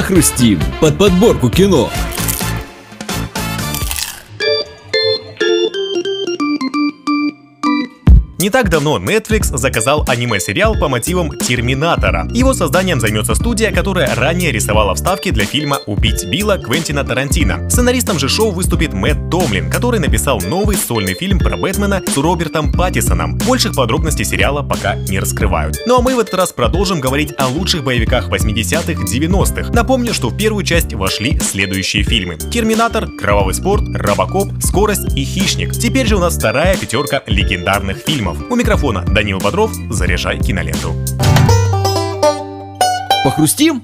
Похрустим под подборку кино. Не так давно Netflix заказал аниме-сериал по мотивам Терминатора. Его созданием займется студия, которая ранее рисовала вставки для фильма «Убить Билла» Квентина Тарантино. Сценаристом же шоу выступит Мэтт Томлин, который написал новый сольный фильм про Бэтмена с Робертом Паттисоном. Больших подробностей сериала пока не раскрывают. Ну а мы в этот раз продолжим говорить о лучших боевиках 80-х, 90-х. Напомню, что в первую часть вошли следующие фильмы. Терминатор, Кровавый спорт, Робокоп, Скорость и Хищник. Теперь же у нас вторая пятерка легендарных фильмов фильмов. У микрофона Данил Бодров, заряжай киноленту. Похрустим?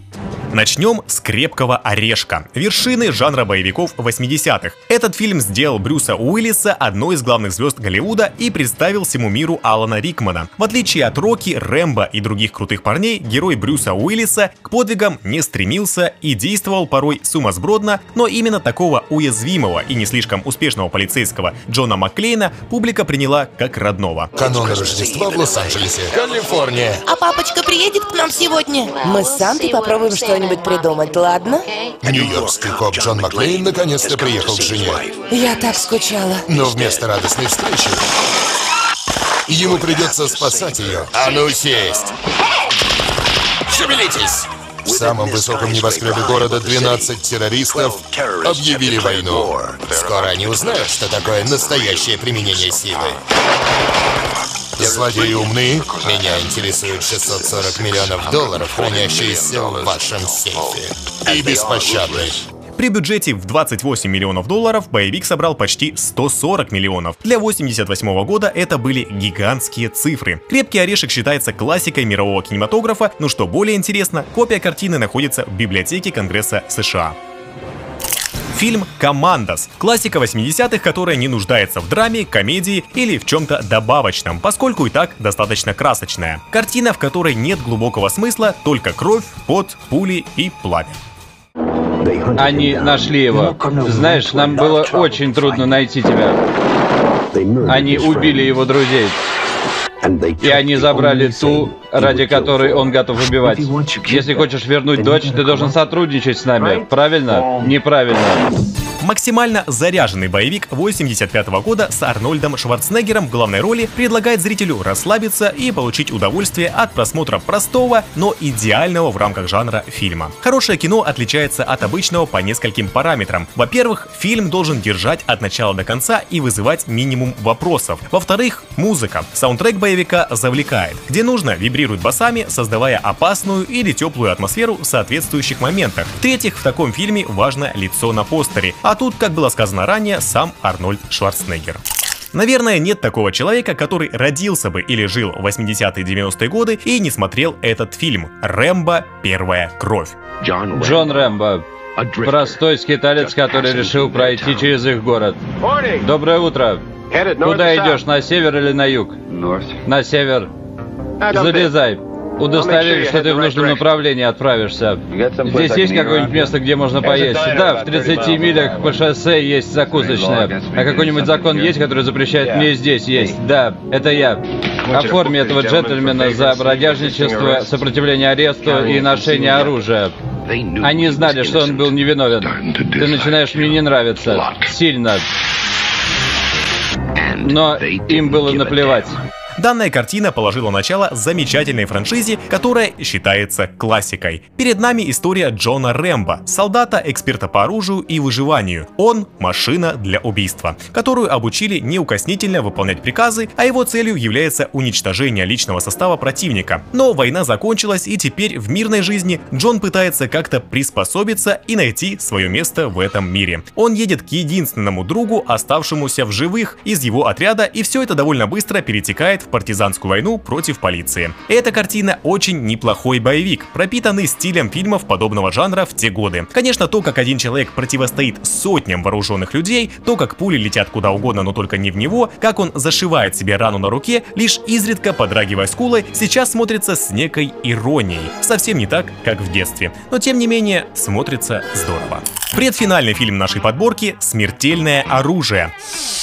Начнем с «Крепкого орешка» — вершины жанра боевиков 80-х. Этот фильм сделал Брюса Уиллиса одной из главных звезд Голливуда и представил всему миру Алана Рикмана. В отличие от Рокки, Рэмбо и других крутых парней, герой Брюса Уиллиса к подвигам не стремился и действовал порой сумасбродно, но именно такого уязвимого и не слишком успешного полицейского Джона Макклейна публика приняла как родного. Канун Рождества в Лос-Анджелесе, Калифорния. А папочка приедет к нам сегодня? Мы с Сантой попробуем что-нибудь придумать, ладно? Нью-Йоркский коп Джон Маклейн наконец-то приехал к жене. Я так скучала. Но вместо радостной встречи ему придется спасать ее. А ну сесть! Шевелитесь! В самом высоком небоскребе города 12 террористов объявили войну. Скоро они узнают, что такое настоящее применение силы. Злодеи умны. Меня интересует 640 миллионов долларов, хранящиеся в вашем сейфе. И беспощадны. При бюджете в 28 миллионов долларов боевик собрал почти 140 миллионов. Для 88 года это были гигантские цифры. «Крепкий орешек» считается классикой мирового кинематографа, но что более интересно, копия картины находится в библиотеке Конгресса США. Фильм «Командос» — классика 80-х, которая не нуждается в драме, комедии или в чем-то добавочном, поскольку и так достаточно красочная. Картина, в которой нет глубокого смысла, только кровь, пот, пули и пламя. Они нашли его. Знаешь, нам было очень трудно найти тебя. Они убили его друзей. И они забрали ту, ради которой он готов убивать. Если хочешь вернуть дочь, ты должен сотрудничать с нами. Правильно? Неправильно. Максимально заряженный боевик 85 года с Арнольдом Шварценеггером в главной роли предлагает зрителю расслабиться и получить удовольствие от просмотра простого, но идеального в рамках жанра фильма. Хорошее кино отличается от обычного по нескольким параметрам. Во-первых, фильм должен держать от начала до конца и вызывать минимум вопросов. Во-вторых, музыка. Саундтрек боевика завлекает. Где нужно, вибрирует басами, создавая опасную или теплую атмосферу в соответствующих моментах. В-третьих, в таком фильме важно лицо на постере, а тут, как было сказано ранее, сам Арнольд Шварценеггер. Наверное, нет такого человека, который родился бы или жил в 80-е 90-е годы и не смотрел этот фильм «Рэмбо. Первая кровь». Джон Рэмбо. Простой скиталец, который решил пройти через их город. Доброе утро. Куда идешь, на север или на юг? На север. Залезай. Удостоверись, что ты в нужном направлении отправишься. Здесь есть какое-нибудь место, где можно поесть? Да, в 30 милях по шоссе есть закусочная. А какой-нибудь закон есть, который запрещает мне здесь есть? Да, это я. Оформи этого джентльмена за бродяжничество, сопротивление аресту и ношение оружия. Они знали, что он был невиновен. Ты начинаешь мне не нравиться. Сильно. Но им было наплевать. Данная картина положила начало замечательной франшизе, которая считается классикой. Перед нами история Джона Рэмбо, солдата, эксперта по оружию и выживанию. Он — машина для убийства, которую обучили неукоснительно выполнять приказы, а его целью является уничтожение личного состава противника. Но война закончилась, и теперь в мирной жизни Джон пытается как-то приспособиться и найти свое место в этом мире. Он едет к единственному другу, оставшемуся в живых из его отряда, и все это довольно быстро перетекает партизанскую войну против полиции. Эта картина очень неплохой боевик, пропитанный стилем фильмов подобного жанра в те годы. Конечно, то, как один человек противостоит сотням вооруженных людей, то, как пули летят куда угодно, но только не в него, как он зашивает себе рану на руке, лишь изредка подрагивая скулой, сейчас смотрится с некой иронией. Совсем не так, как в детстве. Но тем не менее, смотрится здорово. Предфинальный фильм нашей подборки «Смертельное оружие».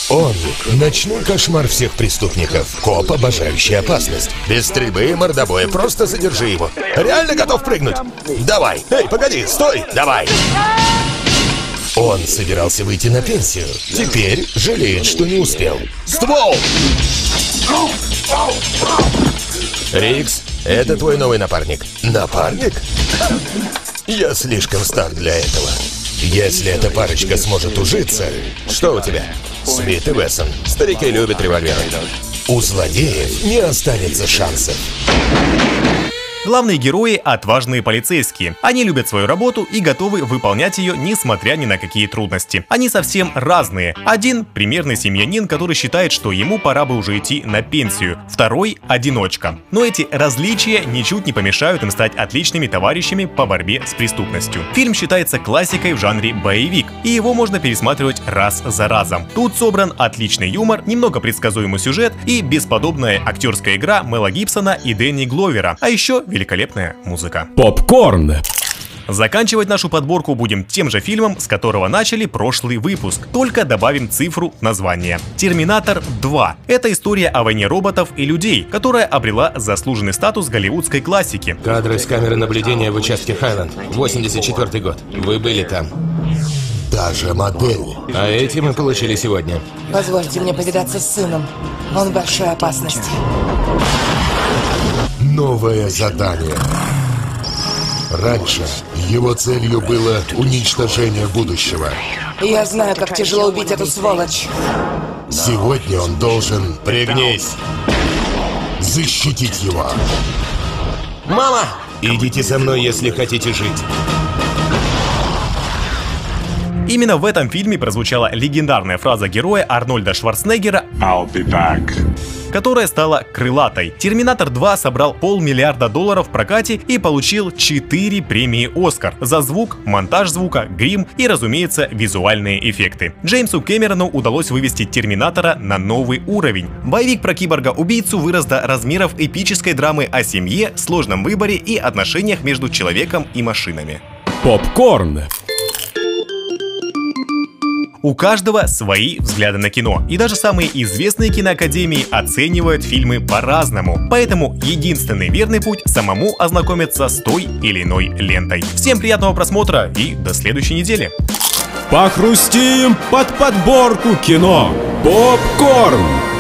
Он — ночной кошмар всех преступников. Коп, обожающий опасность. Без стрельбы и мордобоя, просто задержи его. Реально готов прыгнуть? Давай. Эй, погоди, стой, давай. Он собирался выйти на пенсию. Теперь жалеет, что не успел. Ствол! Рикс, это твой новый напарник. Напарник? Я слишком стар для этого. Если эта парочка сможет ужиться... Что у тебя? Смит и Вессон. Старики любят револьверы. У злодеев не останется шансов. Главные герои — отважные полицейские. Они любят свою работу и готовы выполнять ее, несмотря ни на какие трудности. Они совсем разные. Один — примерный семьянин, который считает, что ему пора бы уже идти на пенсию. Второй — одиночка. Но эти различия ничуть не помешают им стать отличными товарищами по борьбе с преступностью. Фильм считается классикой в жанре боевик, и его можно пересматривать раз за разом. Тут собран отличный юмор, немного предсказуемый сюжет и бесподобная актерская игра Мела Гибсона и Дэнни Гловера, а еще великолепная музыка. Попкорн. Заканчивать нашу подборку будем тем же фильмом, с которого начали прошлый выпуск, только добавим цифру в название. «Терминатор 2» — это история о войне роботов и людей, которая обрела заслуженный статус голливудской классики. Кадры с камеры наблюдения в участке Хайленд. 84 год. Вы были там. Та же модель. А эти мы получили сегодня. Позвольте мне повидаться с сыном. Он в большой опасности. Новое задание. Раньше его целью было уничтожение будущего. Я знаю, как тяжело убить эту сволочь. Сегодня он должен Пригнись. защитить его. Мама! Идите со мной, если хотите жить. Именно в этом фильме прозвучала легендарная фраза героя Арнольда Шварценеггера I'll be back. Которая стала крылатой. «Терминатор 2» собрал полмиллиарда долларов в прокате и получил 4 премии «Оскар» за звук, монтаж звука, грим и, разумеется, визуальные эффекты. Джеймсу Кэмерону удалось вывести «Терминатора» на новый уровень. Боевик про киборга-убийцу вырос до размеров эпической драмы о семье, сложном выборе и отношениях между человеком и машинами. Попкорн. У каждого свои взгляды на кино, и даже самые известные киноакадемии оценивают фильмы по-разному. Поэтому единственный верный путь самому ознакомиться с той или иной лентой. Всем приятного просмотра и до следующей недели. Похрустим под подборку кино. Попкорн.